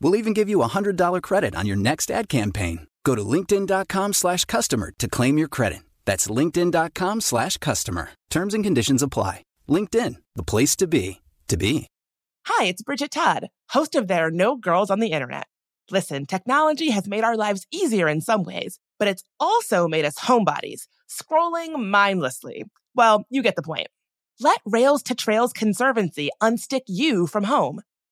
We'll even give you a $100 credit on your next ad campaign. Go to linkedin.com slash customer to claim your credit. That's linkedin.com slash customer. Terms and conditions apply. LinkedIn, the place to be, to be. Hi, it's Bridget Todd, host of There Are No Girls on the Internet. Listen, technology has made our lives easier in some ways, but it's also made us homebodies, scrolling mindlessly. Well, you get the point. Let Rails to Trails Conservancy unstick you from home.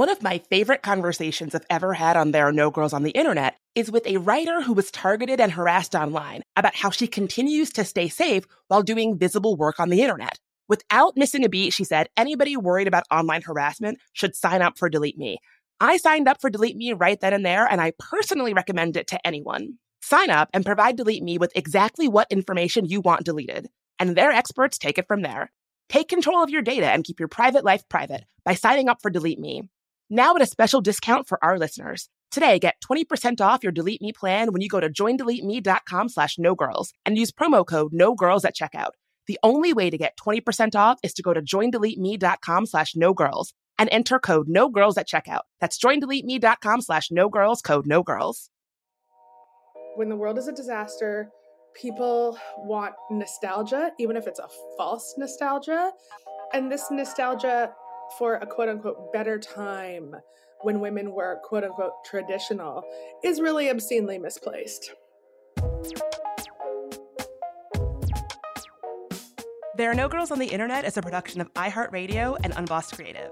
One of my favorite conversations I've ever had on There Are No Girls on the Internet is with a writer who was targeted and harassed online about how she continues to stay safe while doing visible work on the internet. Without missing a beat, she said, anybody worried about online harassment should sign up for Delete Me. I signed up for Delete Me right then and there, and I personally recommend it to anyone. Sign up and provide Delete Me with exactly what information you want deleted, and their experts take it from there. Take control of your data and keep your private life private by signing up for Delete Me. Now at a special discount for our listeners. Today, get 20% off your Delete Me plan when you go to joindeleteme.com slash no girls and use promo code no girls at checkout. The only way to get 20% off is to go to joindeleteme.com slash no girls and enter code no girls at checkout. That's joindeleteme.com slash no girls, code no girls. When the world is a disaster, people want nostalgia, even if it's a false nostalgia. And this nostalgia for a quote unquote better time when women were quote unquote traditional is really obscenely misplaced. There Are No Girls on the Internet is a production of iHeartRadio and Unbossed Creative.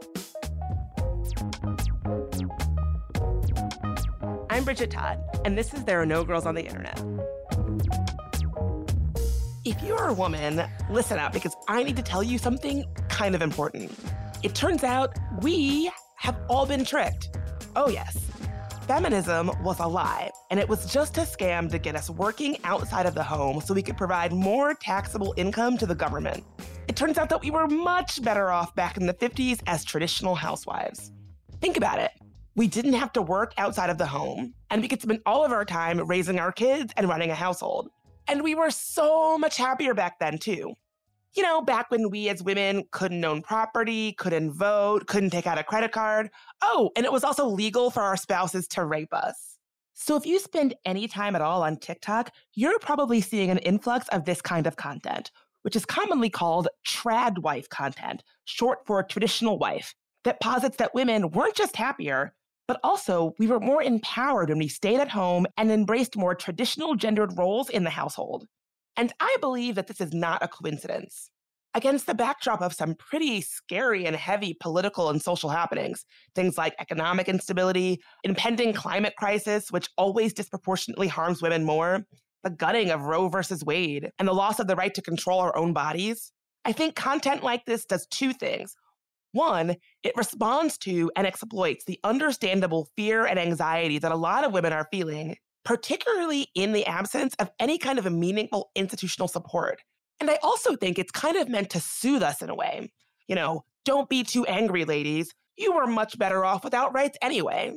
I'm Bridget Todd, and this is There Are No Girls on the Internet. If you're a woman, listen up because I need to tell you something kind of important. It turns out we have all been tricked. Oh, yes. Feminism was a lie, and it was just a scam to get us working outside of the home so we could provide more taxable income to the government. It turns out that we were much better off back in the 50s as traditional housewives. Think about it. We didn't have to work outside of the home, and we could spend all of our time raising our kids and running a household. And we were so much happier back then, too you know, back when we as women couldn't own property, couldn't vote, couldn't take out a credit card. Oh, and it was also legal for our spouses to rape us. So if you spend any time at all on TikTok, you're probably seeing an influx of this kind of content, which is commonly called trad wife content, short for traditional wife, that posits that women weren't just happier, but also we were more empowered when we stayed at home and embraced more traditional gendered roles in the household. And I believe that this is not a coincidence. Against the backdrop of some pretty scary and heavy political and social happenings, things like economic instability, impending climate crisis, which always disproportionately harms women more, the gutting of Roe versus Wade, and the loss of the right to control our own bodies, I think content like this does two things. One, it responds to and exploits the understandable fear and anxiety that a lot of women are feeling, particularly in the absence of any kind of a meaningful institutional support. And I also think it's kind of meant to soothe us in a way. You know, don't be too angry, ladies. You were much better off without rights anyway.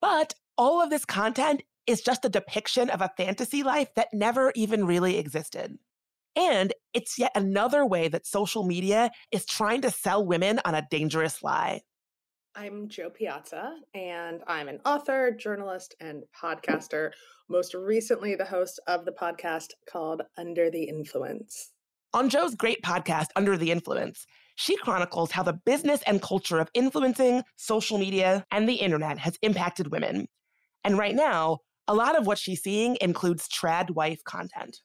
But all of this content is just a depiction of a fantasy life that never even really existed. And it's yet another way that social media is trying to sell women on a dangerous lie. I'm Jo Piazza, and I'm an author, journalist, and podcaster. Most recently, the host of the podcast called Under the Influence. On Jo's great podcast, Under the Influence, she chronicles how the business and culture of influencing, social media, and the internet has impacted women. And right now, a lot of what she's seeing includes trad wife content.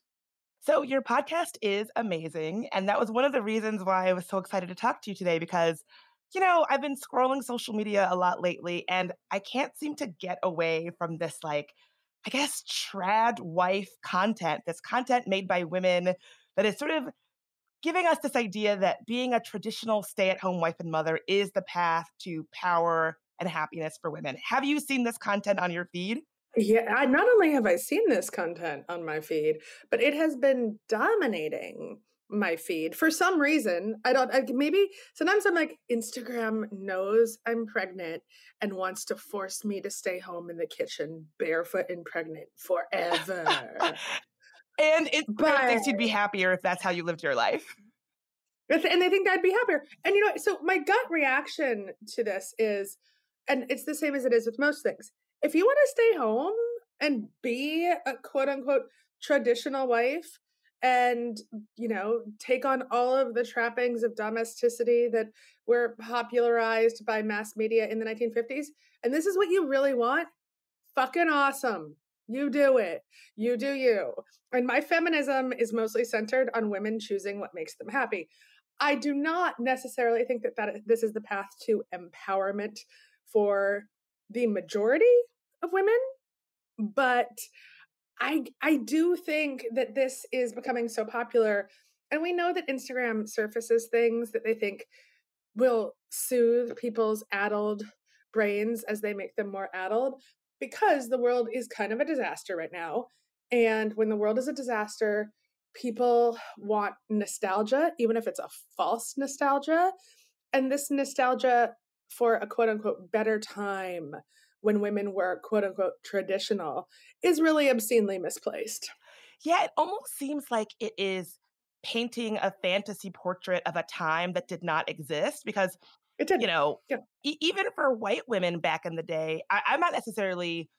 So, your podcast is amazing. And that was one of the reasons why I was so excited to talk to you today because, you know, I've been scrolling social media a lot lately and I can't seem to get away from this, like, I guess, trad wife content, this content made by women that is sort of giving us this idea that being a traditional stay at home wife and mother is the path to power and happiness for women. Have you seen this content on your feed? Yeah, I, not only have I seen this content on my feed, but it has been dominating my feed for some reason. I don't, I, maybe sometimes I'm like, Instagram knows I'm pregnant and wants to force me to stay home in the kitchen barefoot and pregnant forever. and it but, thinks you'd be happier if that's how you lived your life. And they think I'd be happier. And you know, so my gut reaction to this is, and it's the same as it is with most things if you want to stay home and be a quote unquote traditional wife and you know take on all of the trappings of domesticity that were popularized by mass media in the 1950s and this is what you really want? Fucking awesome. You do it. You do you. And my feminism is mostly centered on women choosing what makes them happy. I do not necessarily think that, that this is the path to empowerment for the majority of women, but I I do think that this is becoming so popular and we know that Instagram surfaces things that they think will soothe people's addled brains as they make them more addled because the world is kind of a disaster right now. And when the world is a disaster, people want nostalgia, even if it's a false nostalgia. And this nostalgia for a quote unquote better time when women were quote unquote traditional is really obscenely misplaced. Yeah, it almost seems like it is painting a fantasy portrait of a time that did not exist because it did. You know, yeah. e- even for white women back in the day, I- I'm not necessarily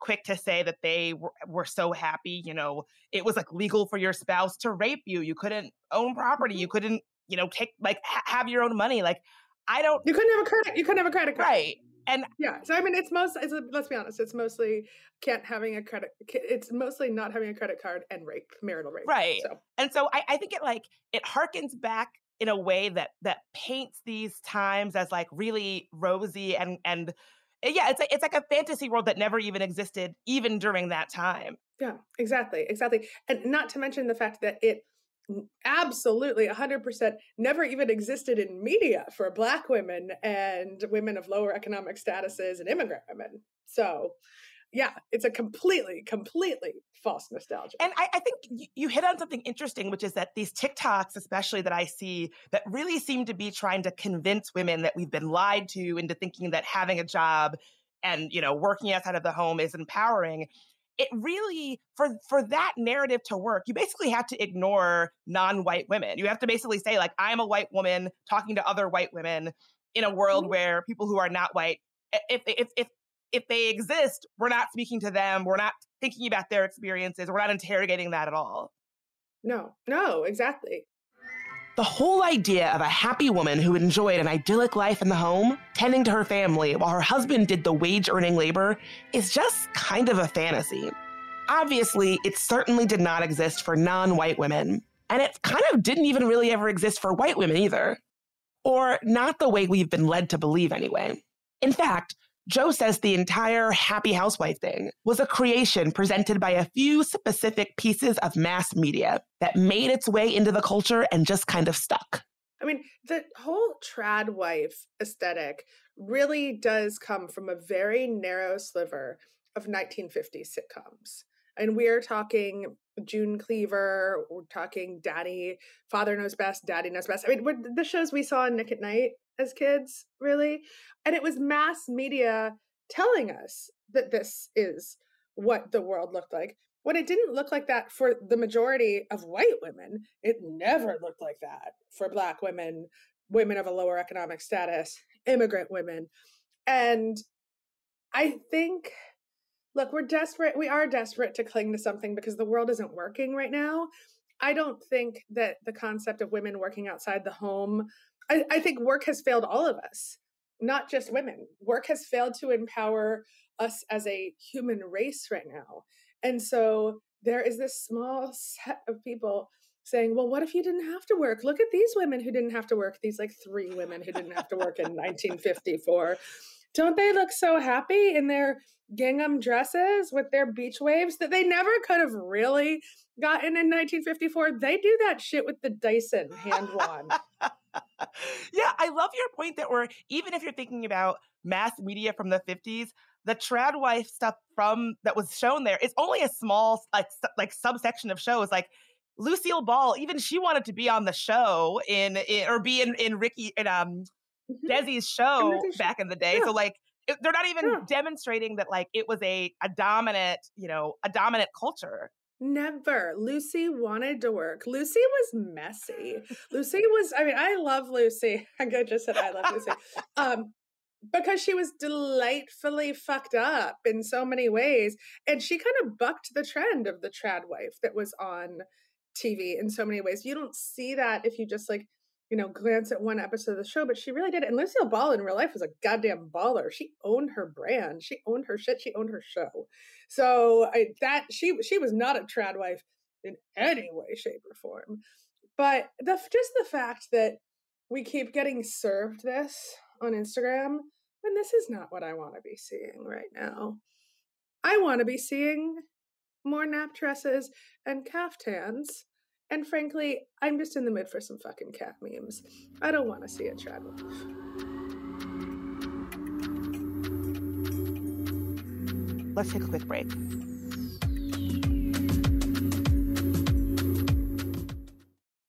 quick to say that they were, were so happy. You know, it was like legal for your spouse to rape you. You couldn't own property. You mm-hmm. couldn't, you know, take like ha- have your own money. Like I don't. You couldn't have a credit. You couldn't have a credit card. Right. And yeah, so I mean, it's most. It's, let's be honest. It's mostly can't having a credit. It's mostly not having a credit card and rape, marital rape. Right. So. And so I, I think it like it harkens back in a way that that paints these times as like really rosy and and eh, yeah, it's like it's like a fantasy world that never even existed even during that time. Yeah, exactly, exactly. And not to mention the fact that it absolutely 100% never even existed in media for black women and women of lower economic statuses and immigrant women so yeah it's a completely completely false nostalgia. And i, I think you hit on something interesting which is that these tiktoks especially that i see that really seem to be trying to convince women that we've been lied to into thinking that having a job and you know working outside of the home is empowering it really for for that narrative to work you basically have to ignore non-white women. You have to basically say like i'm a white woman talking to other white women in a world mm-hmm. where people who are not white if if if if they exist we're not speaking to them we're not thinking about their experiences we're not interrogating that at all. No no exactly the whole idea of a happy woman who enjoyed an idyllic life in the home, tending to her family while her husband did the wage earning labor, is just kind of a fantasy. Obviously, it certainly did not exist for non white women, and it kind of didn't even really ever exist for white women either. Or not the way we've been led to believe, anyway. In fact, Jo says the entire happy housewife thing was a creation presented by a few specific pieces of mass media that made its way into the culture and just kind of stuck. I mean, the whole trad wife aesthetic really does come from a very narrow sliver of 1950s sitcoms. And we're talking June Cleaver, we're talking Daddy, Father Knows Best, Daddy Knows Best. I mean, the shows we saw in Nick at Nite as kids, really. And it was mass media telling us that this is what the world looked like. When it didn't look like that for the majority of white women, it never looked like that for Black women, women of a lower economic status, immigrant women. And I think look, we're desperate. We are desperate to cling to something because the world isn't working right now. I don't think that the concept of women working outside the home, I, I think work has failed all of us, not just women. Work has failed to empower us as a human race right now. And so there is this small set of people saying, well, what if you didn't have to work? Look at these women who didn't have to work, these like three women who didn't have to work in 1954 don't they look so happy in their gingham dresses with their beach waves that they never could have really gotten in 1954? They do that shit with the Dyson hand wand. yeah, I love your point that we're, even if you're thinking about mass media from the 50s, the trad wife stuff from that was shown there is only a small like like subsection of shows like Lucille Ball, even she wanted to be on the show in, in or be in in Ricky in um mm-hmm. Desi's show back in the day. Yeah. So like it, they're not even yeah. demonstrating that like it was a a dominant, you know, a dominant culture. Never. Lucy wanted to work. Lucy was messy. Lucy was, I mean, I love Lucy. I just said I love Lucy. Um, because she was delightfully fucked up in so many ways. And she kind of bucked the trend of the trad wife that was on TV in so many ways. You don't see that if you just like you know, glance at one episode of the show, but she really did it. And Lucille Ball in real life was a goddamn baller. She owned her brand. She owned her shit. She owned her show. So I, that she she was not a trad wife in any way, shape, or form. But the just the fact that we keep getting served this on Instagram, and this is not what I want to be seeing right now. I want to be seeing more nap dresses and caftans and frankly, I'm just in the mood for some fucking cat memes. I don't want to see a wife. Let's take a quick break.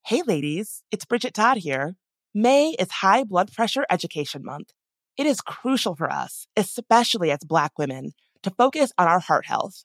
Hey, ladies, it's Bridget Todd here. May is High Blood Pressure Education Month. It is crucial for us, especially as Black women, to focus on our heart health.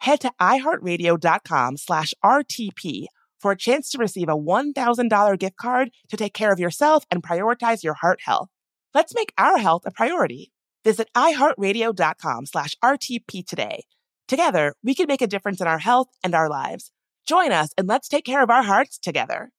head to iheartradio.com slash RTP for a chance to receive a $1,000 gift card to take care of yourself and prioritize your heart health. Let's make our health a priority. Visit iheartradio.com slash RTP today. Together, we can make a difference in our health and our lives. Join us and let's take care of our hearts together.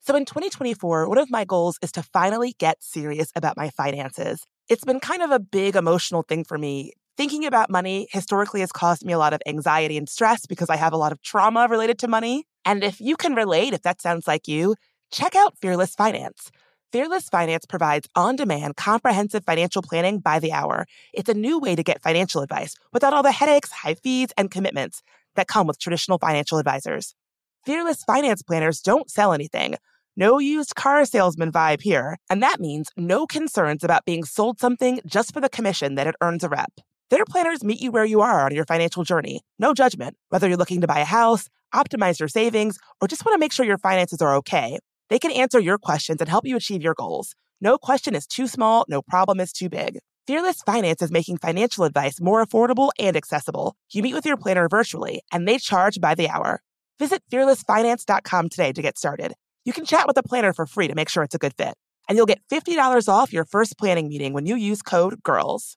So in 2024, one of my goals is to finally get serious about my finances. It's been kind of a big emotional thing for me Thinking about money historically has caused me a lot of anxiety and stress because I have a lot of trauma related to money. And if you can relate, if that sounds like you, check out Fearless Finance. Fearless Finance provides on demand, comprehensive financial planning by the hour. It's a new way to get financial advice without all the headaches, high fees, and commitments that come with traditional financial advisors. Fearless Finance planners don't sell anything. No used car salesman vibe here. And that means no concerns about being sold something just for the commission that it earns a rep. Their planners meet you where you are on your financial journey. No judgment. Whether you're looking to buy a house, optimize your savings, or just want to make sure your finances are okay, they can answer your questions and help you achieve your goals. No question is too small, no problem is too big. Fearless Finance is making financial advice more affordable and accessible. You meet with your planner virtually, and they charge by the hour. Visit fearlessfinance.com today to get started. You can chat with a planner for free to make sure it's a good fit. And you'll get $50 off your first planning meeting when you use code GIRLS.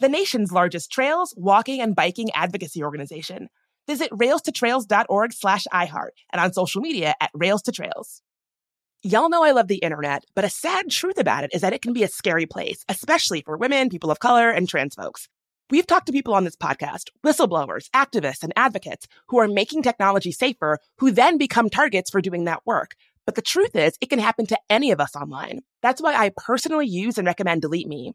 the nation's largest trails, walking, and biking advocacy organization. Visit railstotrails.org slash iHeart and on social media at Rails to Trails. Y'all know I love the internet, but a sad truth about it is that it can be a scary place, especially for women, people of color, and trans folks. We've talked to people on this podcast, whistleblowers, activists, and advocates who are making technology safer, who then become targets for doing that work. But the truth is, it can happen to any of us online. That's why I personally use and recommend Delete Me.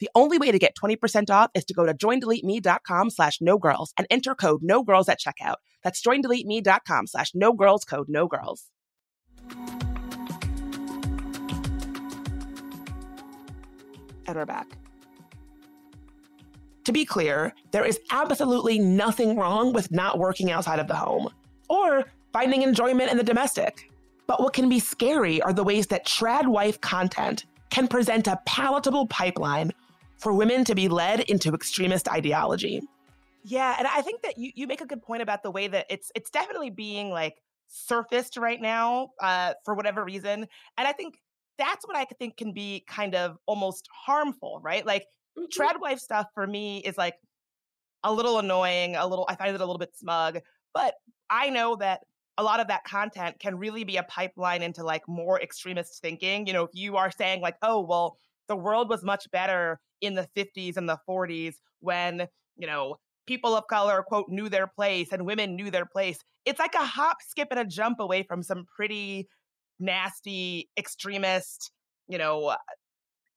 The only way to get 20% off is to go to joindeleteme.com slash no girls and enter code no girls at checkout. That's joindeleteme.com slash no girls code no girls. And we're back. To be clear, there is absolutely nothing wrong with not working outside of the home or finding enjoyment in the domestic. But what can be scary are the ways that trad wife content can present a palatable pipeline for women to be led into extremist ideology. Yeah, and I think that you, you make a good point about the way that it's it's definitely being like surfaced right now uh, for whatever reason, and I think that's what I think can be kind of almost harmful, right? Like mm-hmm. trad wife stuff for me is like a little annoying, a little I find it a little bit smug, but I know that a lot of that content can really be a pipeline into like more extremist thinking. You know, if you are saying like, oh, well, the world was much better in the 50s and the 40s when, you know, people of color, quote, knew their place and women knew their place. It's like a hop, skip, and a jump away from some pretty nasty, extremist, you know,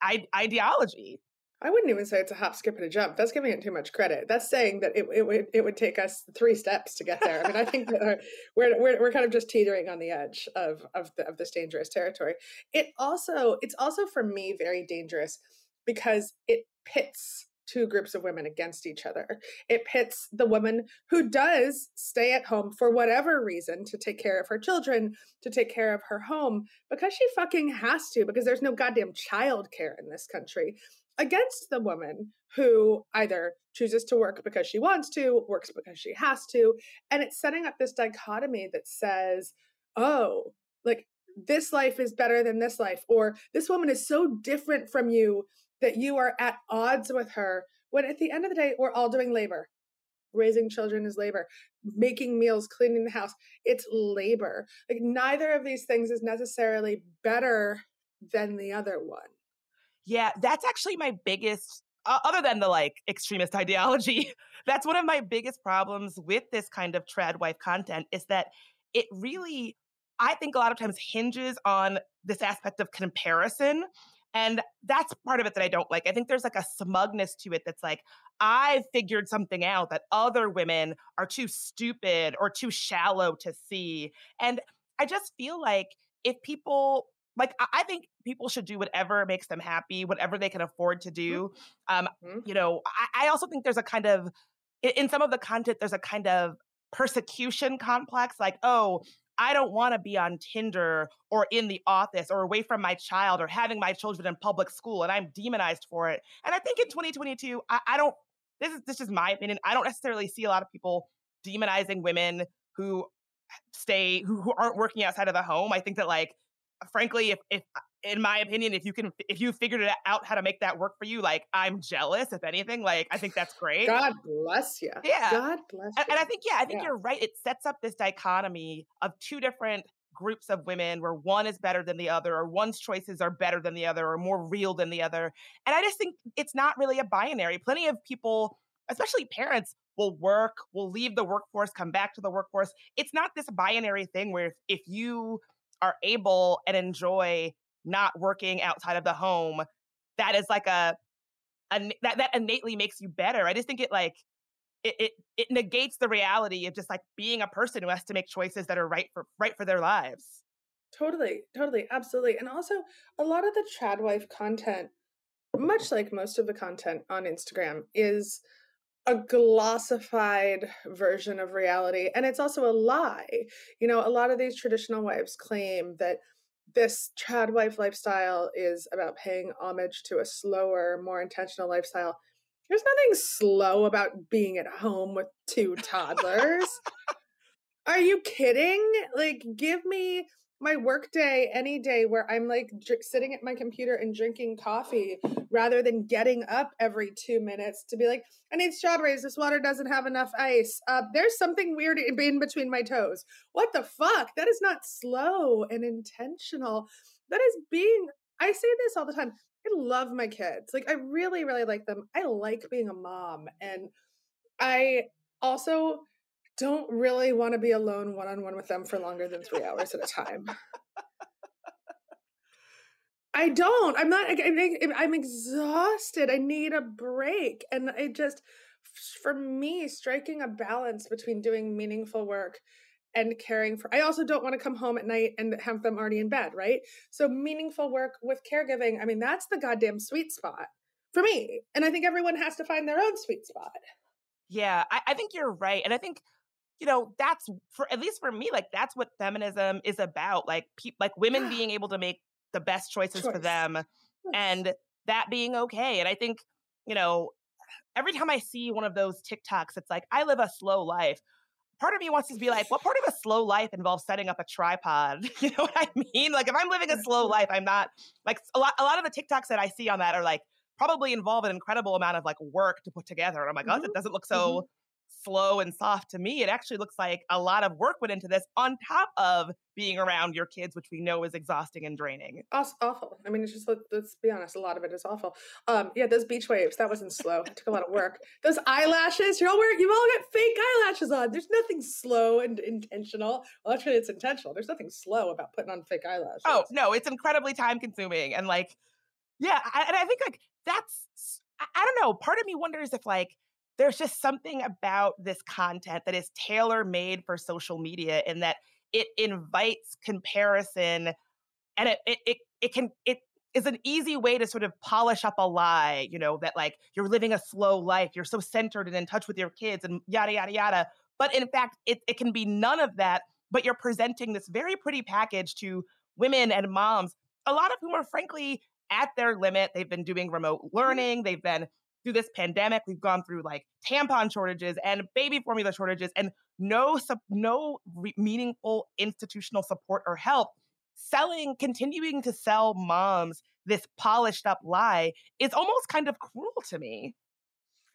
I- ideology. I wouldn't even say it's a hop, skip, and a jump. That's giving it too much credit. That's saying that it, it would it would take us three steps to get there. I mean, I think that we're, we're we're kind of just teetering on the edge of of the, of this dangerous territory. It also it's also for me very dangerous because it pits two groups of women against each other. It pits the woman who does stay at home for whatever reason to take care of her children, to take care of her home, because she fucking has to, because there's no goddamn childcare in this country, against the woman who either chooses to work because she wants to, works because she has to. And it's setting up this dichotomy that says, oh, like this life is better than this life, or this woman is so different from you that you are at odds with her when at the end of the day we're all doing labor. Raising children is labor. Making meals cleaning the house it's labor. Like neither of these things is necessarily better than the other one. Yeah that's actually my biggest uh, other than the like extremist ideology that's one of my biggest problems with this kind of trad wife content is that it really i think a lot of times hinges on this aspect of comparison and that's part of it that I don't like. I think there's like a smugness to it that's like, I figured something out that other women are too stupid or too shallow to see. And I just feel like if people like I think people should do whatever makes them happy, whatever they can afford to mm-hmm. do. Um, mm-hmm. you know, I, I also think there's a kind of in some of the content, there's a kind of persecution complex, like, oh, I don't want to be on Tinder or in the office or away from my child or having my children in public school and I'm demonized for it. And I think in 2022, I, I don't, this is, this is my opinion. I don't necessarily see a lot of people demonizing women who stay, who, who aren't working outside of the home. I think that like, frankly, if, if in my opinion, if you can, if you figured it out how to make that work for you, like I'm jealous. If anything, like I think that's great. God bless you. Yeah. God bless you. And, and I think, yeah, I think yeah. you're right. It sets up this dichotomy of two different groups of women where one is better than the other, or one's choices are better than the other, or more real than the other. And I just think it's not really a binary. Plenty of people, especially parents, will work, will leave the workforce, come back to the workforce. It's not this binary thing where if, if you are able and enjoy not working outside of the home, that is like a, a that that innately makes you better. I just think it like it, it it negates the reality of just like being a person who has to make choices that are right for right for their lives. Totally, totally, absolutely. And also a lot of the trad wife content, much like most of the content on Instagram, is a glossified version of reality. And it's also a lie. You know, a lot of these traditional wives claim that this trad wife lifestyle is about paying homage to a slower, more intentional lifestyle. There's nothing slow about being at home with two toddlers. Are you kidding? Like, give me my work day any day where I'm like dr- sitting at my computer and drinking coffee rather than getting up every two minutes to be like, I need strawberries. This water doesn't have enough ice. Uh, there's something weird in between my toes. What the fuck? That is not slow and intentional. That is being, I say this all the time. I love my kids. Like, I really, really like them. I like being a mom. And I also don't really want to be alone one on one with them for longer than three hours at a time. I don't. I'm not. I'm exhausted. I need a break. And I just, for me, striking a balance between doing meaningful work and caring for. I also don't want to come home at night and have them already in bed, right? So, meaningful work with caregiving, I mean, that's the goddamn sweet spot for me. And I think everyone has to find their own sweet spot. Yeah, I, I think you're right. And I think you know that's for at least for me like that's what feminism is about like pe- like women being able to make the best choices Choice. for them yes. and that being okay and i think you know every time i see one of those tiktoks it's like i live a slow life part of me wants to be like what part of a slow life involves setting up a tripod you know what i mean like if i'm living a slow life i'm not like a lot a lot of the tiktoks that i see on that are like probably involve an incredible amount of like work to put together and i'm like mm-hmm. oh it doesn't look so mm-hmm slow and soft to me. It actually looks like a lot of work went into this on top of being around your kids, which we know is exhausting and draining. Awful. I mean, it's just let's be honest. A lot of it is awful. Um, yeah, those beach waves that wasn't slow. It took a lot of work. Those eyelashes. You're all wearing. you've all got fake eyelashes on. There's nothing slow and intentional. Well, actually, it's intentional. There's nothing slow about putting on fake eyelashes. Oh no, it's incredibly time consuming and like, yeah, I, and I think like that's. I, I don't know. Part of me wonders if like there's just something about this content that is tailor made for social media in that it invites comparison and it, it, it, it can, it is an easy way to sort of polish up a lie, you know, that like you're living a slow life, you're so centered and in touch with your kids and yada, yada, yada. But in fact, it, it can be none of that, but you're presenting this very pretty package to women and moms, a lot of whom are frankly at their limit. They've been doing remote mm-hmm. learning, they've been through this pandemic, we've gone through like tampon shortages and baby formula shortages and no no re- meaningful institutional support or help. Selling, continuing to sell moms this polished up lie is almost kind of cruel to me.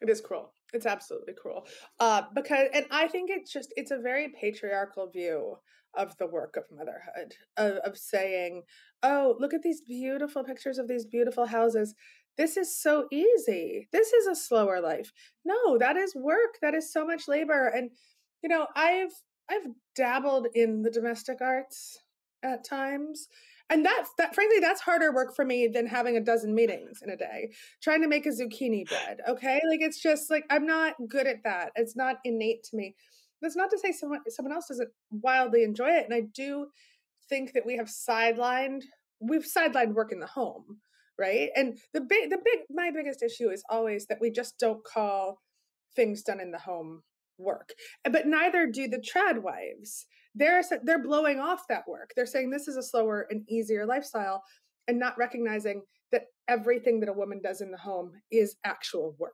It is cruel. It's absolutely cruel. Uh, because, and I think it's just, it's a very patriarchal view of the work of motherhood, of, of saying, oh, look at these beautiful pictures of these beautiful houses this is so easy. This is a slower life. No, that is work. That is so much labor. And you know, I've I've dabbled in the domestic arts at times. And that's that frankly, that's harder work for me than having a dozen meetings in a day, trying to make a zucchini bread. Okay. Like it's just like I'm not good at that. It's not innate to me. That's not to say someone someone else doesn't wildly enjoy it. And I do think that we have sidelined we've sidelined work in the home right? And the big, the big, my biggest issue is always that we just don't call things done in the home work, eh, but neither do the trad wives. They're they're blowing off that work. They're saying this is a slower and easier lifestyle, and not recognizing that everything that a woman does in the home is actual work.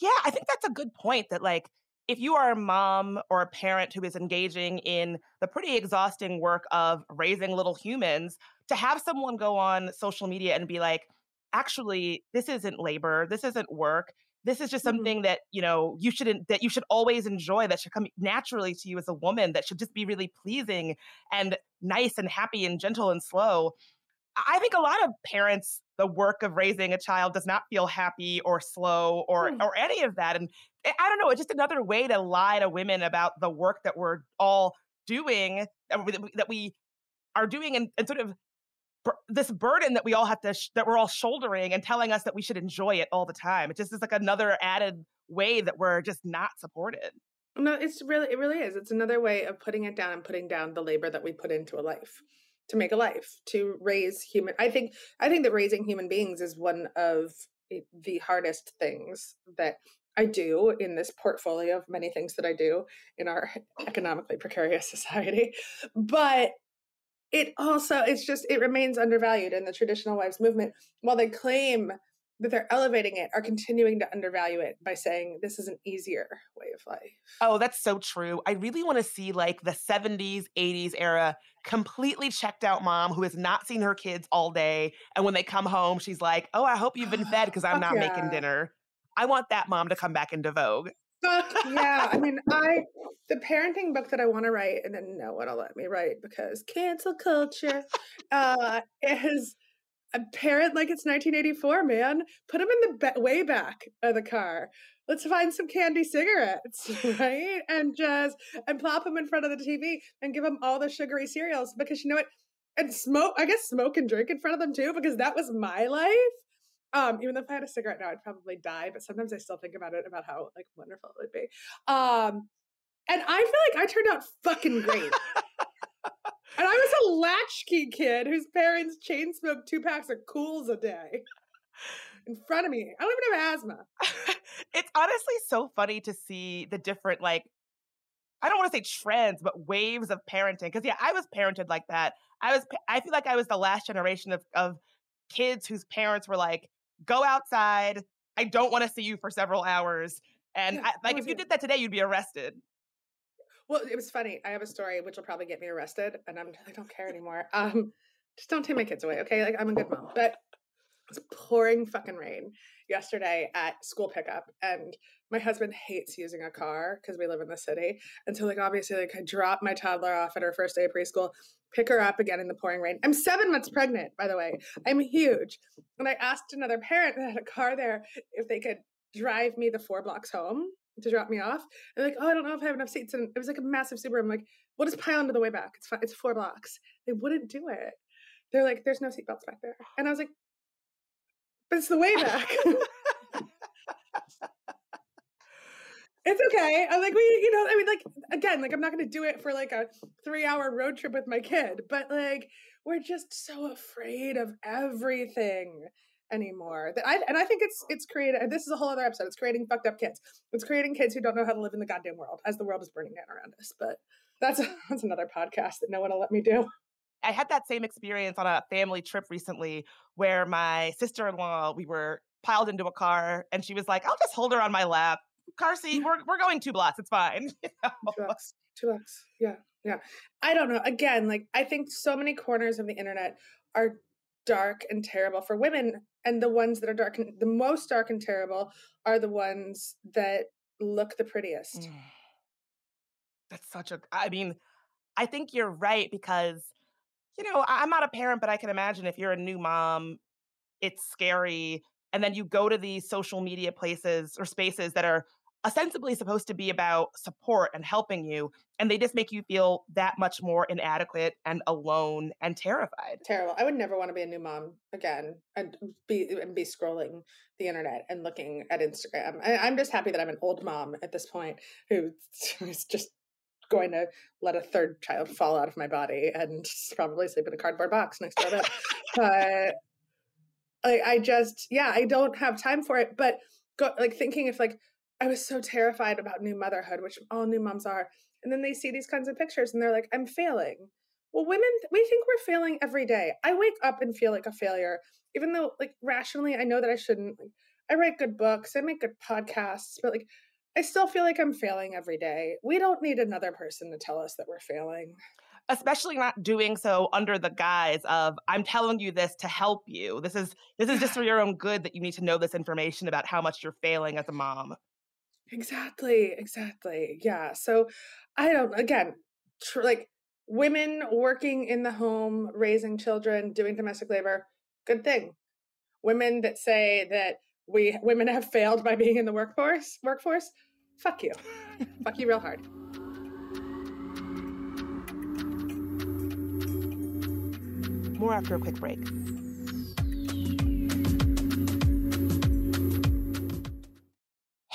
Yeah, I think that's a good point. That like if you are a mom or a parent who is engaging in the pretty exhausting work of raising little humans, to have someone go on social media and be like, actually, this isn't labor, this isn't work. This is just mm-hmm. something mm-hmm. that you know you shouldn't that you should always enjoy. That should come naturally to you as a woman. That should just be really pleasing and nice and happy and gentle and slow. I think a lot of parents, the work of raising a child does not feel happy or slow or mm. or any of that. And I don't know, it's just another way to lie to women about the work that we're all doing that we, that we are doing and, and sort of this burden that we all have to sh- that we're all shouldering and telling us that we should enjoy it all the time. It just is like another added way that we're just not supported. No, it's really it really is. It's another way of putting it down and putting down the labor that we put into a life to make a life, to raise human I think I think that raising human beings is one of the hardest things that I do in this portfolio of many things that I do in our economically precarious society. But it also it's just it remains undervalued in the traditional wives movement while they claim that they're elevating it are continuing to undervalue it by saying this is an easier way of life. Oh, that's so true. I really want to see like the 70s, 80s era completely checked out mom who has not seen her kids all day. And when they come home, she's like, Oh, I hope you've been fed because I'm not yeah. making dinner. I want that mom to come back into vogue. Fuck yeah. I mean, I, the parenting book that I want to write, and then no one will let me write because cancel culture, uh, is a parent like it's 1984, man. Put them in the way back of the car. Let's find some candy cigarettes, right? And just and plop them in front of the TV and give them all the sugary cereals because you know what? And smoke, I guess smoke and drink in front of them too because that was my life. Um, even though if I had a cigarette now, I'd probably die. But sometimes I still think about it about how like wonderful it would be. Um, and I feel like I turned out fucking great. And I was a latchkey kid whose parents chain smoked two packs of Kools a day in front of me. I don't even have asthma. it's honestly so funny to see the different, like, I don't want to say trends, but waves of parenting. Cause yeah, I was parented like that. I was, I feel like I was the last generation of, of kids whose parents were like, go outside. I don't want to see you for several hours. And yeah, I, like, if you did that today, you'd be arrested. Well, it was funny. I have a story which will probably get me arrested, and I'm I don't care anymore. Um, just don't take my kids away, okay? Like I'm a good mom, but it's pouring fucking rain yesterday at school pickup, and my husband hates using a car because we live in the city, and so like obviously like I drop my toddler off at her first day of preschool, pick her up again in the pouring rain. I'm seven months pregnant, by the way. I'm huge, and I asked another parent that had a car there if they could drive me the four blocks home to drop me off. And like, oh, I don't know if I have enough seats. And it was like a massive Subaru. I'm like, we'll just pile into the way back. It's fine. It's four blocks. They wouldn't do it. They're like, there's no seatbelts back there. And I was like, but it's the way back. it's okay. I'm like, we, you know, I mean, like, again, like, I'm not going to do it for like a three hour road trip with my kid, but like, we're just so afraid of everything anymore. That I and I think it's it's created. This is a whole other episode. It's creating fucked up kids. It's creating kids who don't know how to live in the goddamn world as the world is burning down around us. But that's that's another podcast that no one will let me do. I had that same experience on a family trip recently where my sister in law we were piled into a car and she was like, "I'll just hold her on my lap." Car seat. We're we're going two blocks. It's fine. You know? Two blocks. Two blocks. Yeah. Yeah. I don't know. Again, like I think so many corners of the internet are dark and terrible for women and the ones that are dark and the most dark and terrible are the ones that look the prettiest mm. that's such a i mean i think you're right because you know i'm not a parent but i can imagine if you're a new mom it's scary and then you go to these social media places or spaces that are ostensibly supposed to be about support and helping you and they just make you feel that much more inadequate and alone and terrified. Terrible i would never want to be a new mom again and be and be scrolling the internet and looking at instagram I, i'm just happy that i'm an old mom at this point who is just going to let a third child fall out of my body and probably sleep in a cardboard box next to bed but like i just yeah i don't have time for it but go, like thinking if like I was so terrified about new motherhood, which all new moms are. And then they see these kinds of pictures and they're like, I'm failing. Well, women, we think we're failing every day. I wake up and feel like a failure, even though, like, rationally, I know that I shouldn't. Like, I write good books, I make good podcasts, but like, I still feel like I'm failing every day. We don't need another person to tell us that we're failing. Especially not doing so under the guise of I'm telling you this to help you. This is this is just for your own good that you need to know this information about how much you're failing as a mom. Exactly, exactly. Yeah. So I don't, again, tr- like women working in the home, raising children, doing domestic labor, good thing. Women that say that we women have failed by being in the workforce, workforce, fuck you. fuck you real hard. More after a quick break.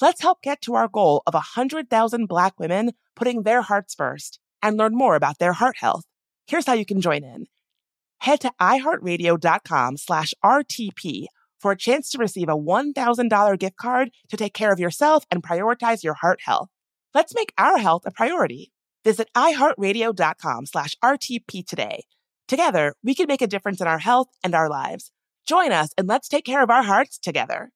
Let's help get to our goal of 100,000 Black women putting their hearts first and learn more about their heart health. Here's how you can join in. Head to iheartradio.com slash RTP for a chance to receive a $1,000 gift card to take care of yourself and prioritize your heart health. Let's make our health a priority. Visit iheartradio.com slash RTP today. Together, we can make a difference in our health and our lives. Join us and let's take care of our hearts together.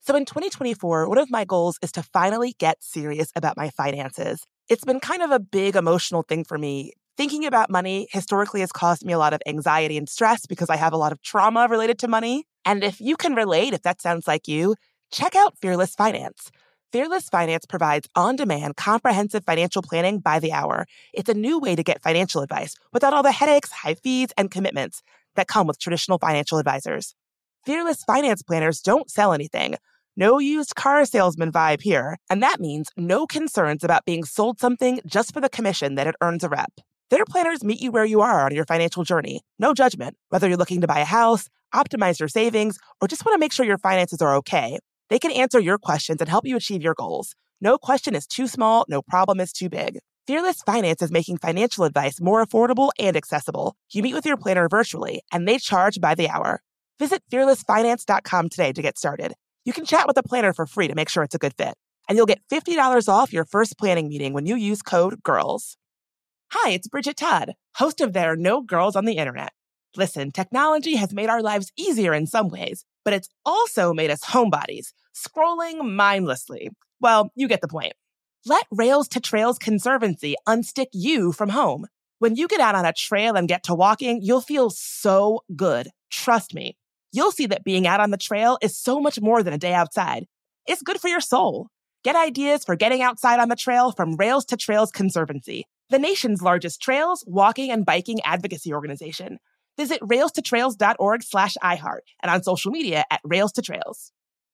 So in 2024, one of my goals is to finally get serious about my finances. It's been kind of a big emotional thing for me. Thinking about money historically has caused me a lot of anxiety and stress because I have a lot of trauma related to money. And if you can relate, if that sounds like you, check out Fearless Finance. Fearless Finance provides on demand, comprehensive financial planning by the hour. It's a new way to get financial advice without all the headaches, high fees, and commitments that come with traditional financial advisors. Fearless Finance planners don't sell anything. No used car salesman vibe here. And that means no concerns about being sold something just for the commission that it earns a rep. Their planners meet you where you are on your financial journey. No judgment. Whether you're looking to buy a house, optimize your savings, or just want to make sure your finances are okay. They can answer your questions and help you achieve your goals. No question is too small, no problem is too big. Fearless Finance is making financial advice more affordable and accessible. You meet with your planner virtually, and they charge by the hour. Visit fearlessfinance.com today to get started. You can chat with a planner for free to make sure it's a good fit. And you'll get $50 off your first planning meeting when you use code GIRLS. Hi, it's Bridget Todd, host of There Are No Girls on the Internet. Listen, technology has made our lives easier in some ways but it's also made us homebodies, scrolling mindlessly. Well, you get the point. Let Rails to Trails Conservancy unstick you from home. When you get out on a trail and get to walking, you'll feel so good. Trust me. You'll see that being out on the trail is so much more than a day outside. It's good for your soul. Get ideas for getting outside on the trail from Rails to Trails Conservancy, the nation's largest trails, walking, and biking advocacy organization. Visit railstotrails.org slash iHeart and on social media at Rails to Trails.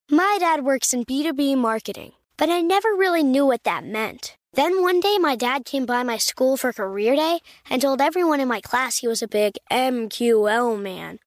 My dad works in B2B marketing, but I never really knew what that meant. Then one day, my dad came by my school for career day and told everyone in my class he was a big MQL man.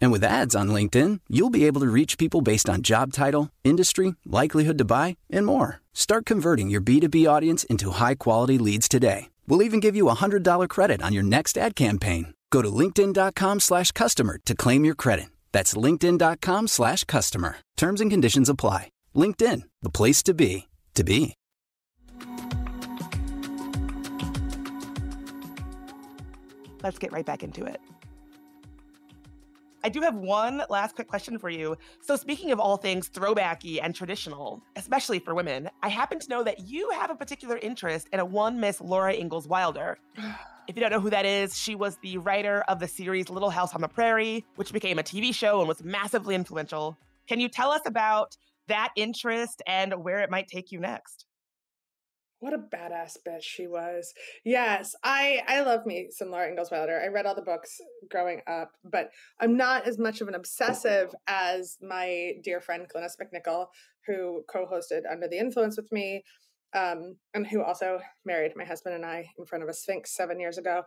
And with ads on LinkedIn, you'll be able to reach people based on job title, industry, likelihood to buy, and more. Start converting your B2B audience into high quality leads today. We'll even give you a $100 credit on your next ad campaign. Go to linkedin.com slash customer to claim your credit. That's linkedin.com slash customer. Terms and conditions apply. LinkedIn, the place to be, to be. Let's get right back into it. I do have one last quick question for you. So, speaking of all things throwbacky and traditional, especially for women, I happen to know that you have a particular interest in a one Miss Laura Ingalls Wilder. If you don't know who that is, she was the writer of the series Little House on the Prairie, which became a TV show and was massively influential. Can you tell us about that interest and where it might take you next? What a badass bitch she was. Yes, I I love me some Laura Ingalls Wilder. I read all the books growing up, but I'm not as much of an obsessive as my dear friend Glynnis MacNicol, who co-hosted Under the Influence with me um, and who also married my husband and I in front of a Sphinx seven years ago.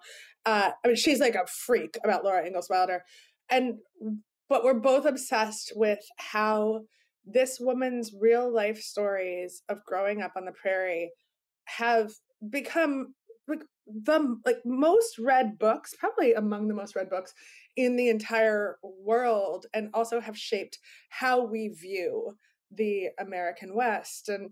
Uh, I mean, she's like a freak about Laura Ingalls Wilder, and but we're both obsessed with how this woman's real life stories of growing up on the prairie have become like the like most read books, probably among the most read books in the entire world and also have shaped how we view the American West. And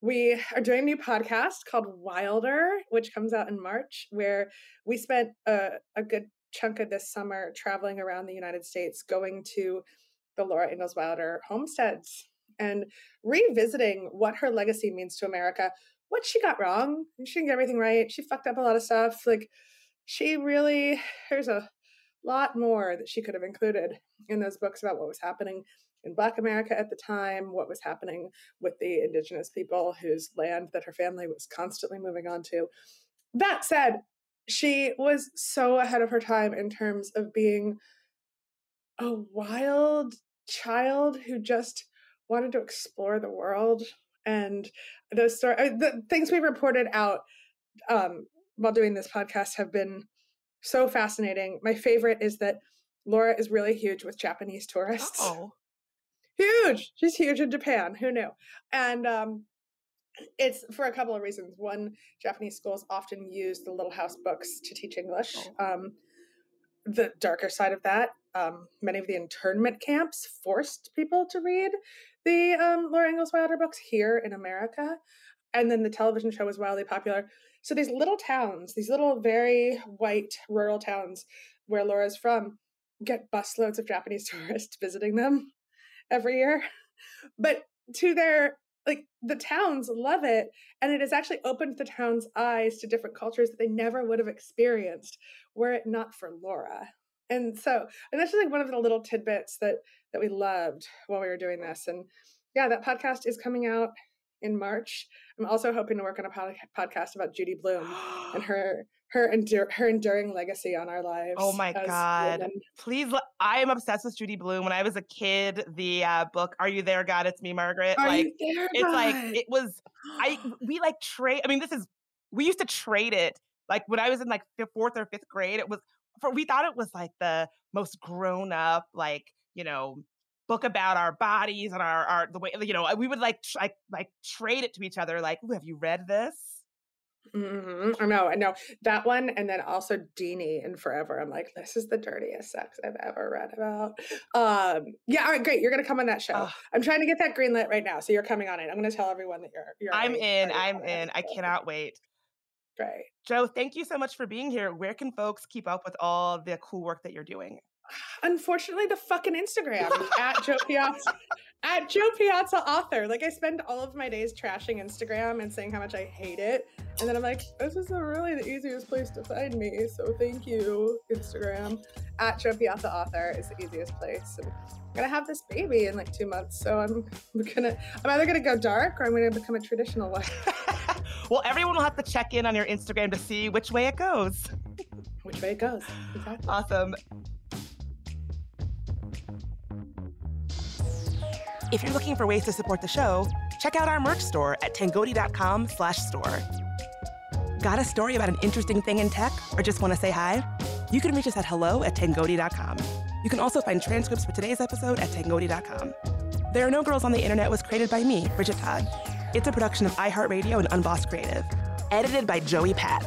we are doing a new podcast called Wilder, which comes out in March, where we spent a, a good chunk of this summer traveling around the United States, going to the Laura Ingalls Wilder homesteads and revisiting what her legacy means to America, what she got wrong. She didn't get everything right. She fucked up a lot of stuff. Like, she really, there's a lot more that she could have included in those books about what was happening in Black America at the time, what was happening with the indigenous people whose land that her family was constantly moving on to. That said, she was so ahead of her time in terms of being a wild child who just wanted to explore the world and those story uh, the things we've reported out um, while doing this podcast have been so fascinating. My favorite is that laura is really huge with japanese tourists. Oh. huge! She's huge in japan who knew? And um, it's for a couple of reasons. One japanese schools often use the little house books to teach english um, the darker side of that um, many of the internment camps forced people to read the um, laura ingalls wilder books here in america and then the television show was wildly popular. So these little towns these little very white rural towns where laura's from get busloads of japanese tourists visiting them every year. But to their like the towns love it and it has actually opened the town's eyes to different cultures that they never would have experienced were it not for laura. And so and that's just like one of the little tidbits that that we loved while we were doing this and yeah that podcast is coming out in march i'm also hoping to work on a pod- podcast about judy blume and her her endur- her enduring legacy on our lives Oh my God. women. Please, I am obsessed with Judy Blume. When I was a kid, the uh, book "Are You There, God? It's Me, Margaret." Are like, you there, it's like it was. I we like trade. I mean, this is we used to trade it. Like when I was in like fifth, fourth or fifth grade, it was for we thought it was like the most grown up, like you know, book about our bodies and our our the way you know we would like tr- like like trade it to each other. Like, have you read this? hmm I know, I know that one, and then also Deenie and Forever. I'm like, this is the dirtiest sex I've ever read about. Um, yeah, all right, great. You're gonna come on that show. Ugh. I'm trying to get that green lit right now, so you're coming on it. I'm gonna tell everyone that you're. you're I'm already- in. I'm it. in. I cannot wait. Great. Jo, thank you so much for being here. Where can folks keep up with all the cool work that you're doing? Unfortunately, the fucking Instagram at Jo Piazza at Jo Piazza author. Like I spend all of my days trashing Instagram and saying how much I hate it, and then I'm like, this is really the easiest place to find me. So thank you, Instagram at Jo Piazza author is the easiest place. And I'm gonna have this baby in like two months, so I'm gonna I'm either gonna go dark or I'm gonna become a traditional one. well, everyone will have to check in on your Instagram to see which way it goes. Which way it goes. Exactly. Awesome. If you're looking for ways to support the show, check out our merch store at tangoti.com slash store. Got a story about an interesting thing in tech or just want to say hi? You can reach us at hello at tangoti.com. You can also find transcripts for today's episode at tangoti.com. There Are No Girls on the Internet was created by me, Bridget Todd. It's a production of iHeartRadio and Unbossed Creative. Edited by Joey Pat.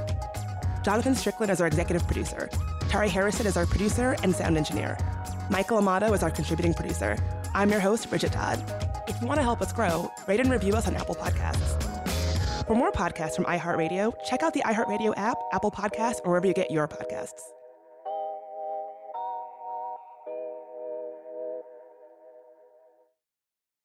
Jonathan Strickland is our executive producer. Tari Harrison is our producer and sound engineer. Michael Amato is our contributing producer. I'm your host, Bridget Todd. If you want to help us grow, rate and review us on Apple Podcasts. For more podcasts from iHeartRadio, check out the iHeartRadio app, Apple Podcasts, or wherever you get your podcasts.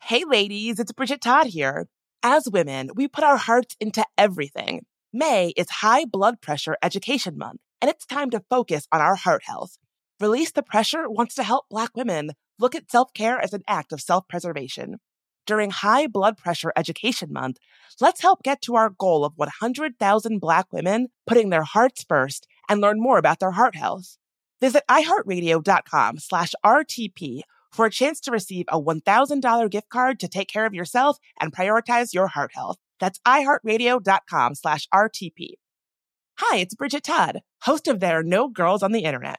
Hey, ladies, it's Bridget Todd here. As women, we put our hearts into everything. May is High Blood Pressure Education Month, and it's time to focus on our heart health. Release the Pressure wants to help Black women look at self care as an act of self preservation. During High Blood Pressure Education Month, let's help get to our goal of 100,000 Black women putting their hearts first and learn more about their heart health. Visit iHeartRadio.com slash RTP for a chance to receive a $1,000 gift card to take care of yourself and prioritize your heart health. That's iHeartRadio.com slash RTP. Hi, it's Bridget Todd, host of There Are No Girls on the Internet.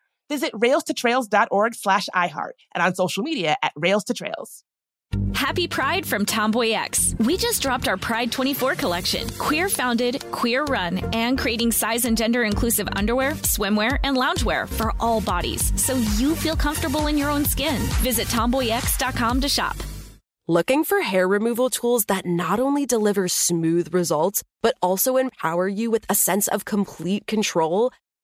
Visit railstotrails.org slash iHeart and on social media at Rails to Trails. Happy Pride from Tomboy X. We just dropped our Pride 24 collection. Queer founded, queer run, and creating size and gender inclusive underwear, swimwear, and loungewear for all bodies so you feel comfortable in your own skin. Visit tomboyx.com to shop. Looking for hair removal tools that not only deliver smooth results, but also empower you with a sense of complete control?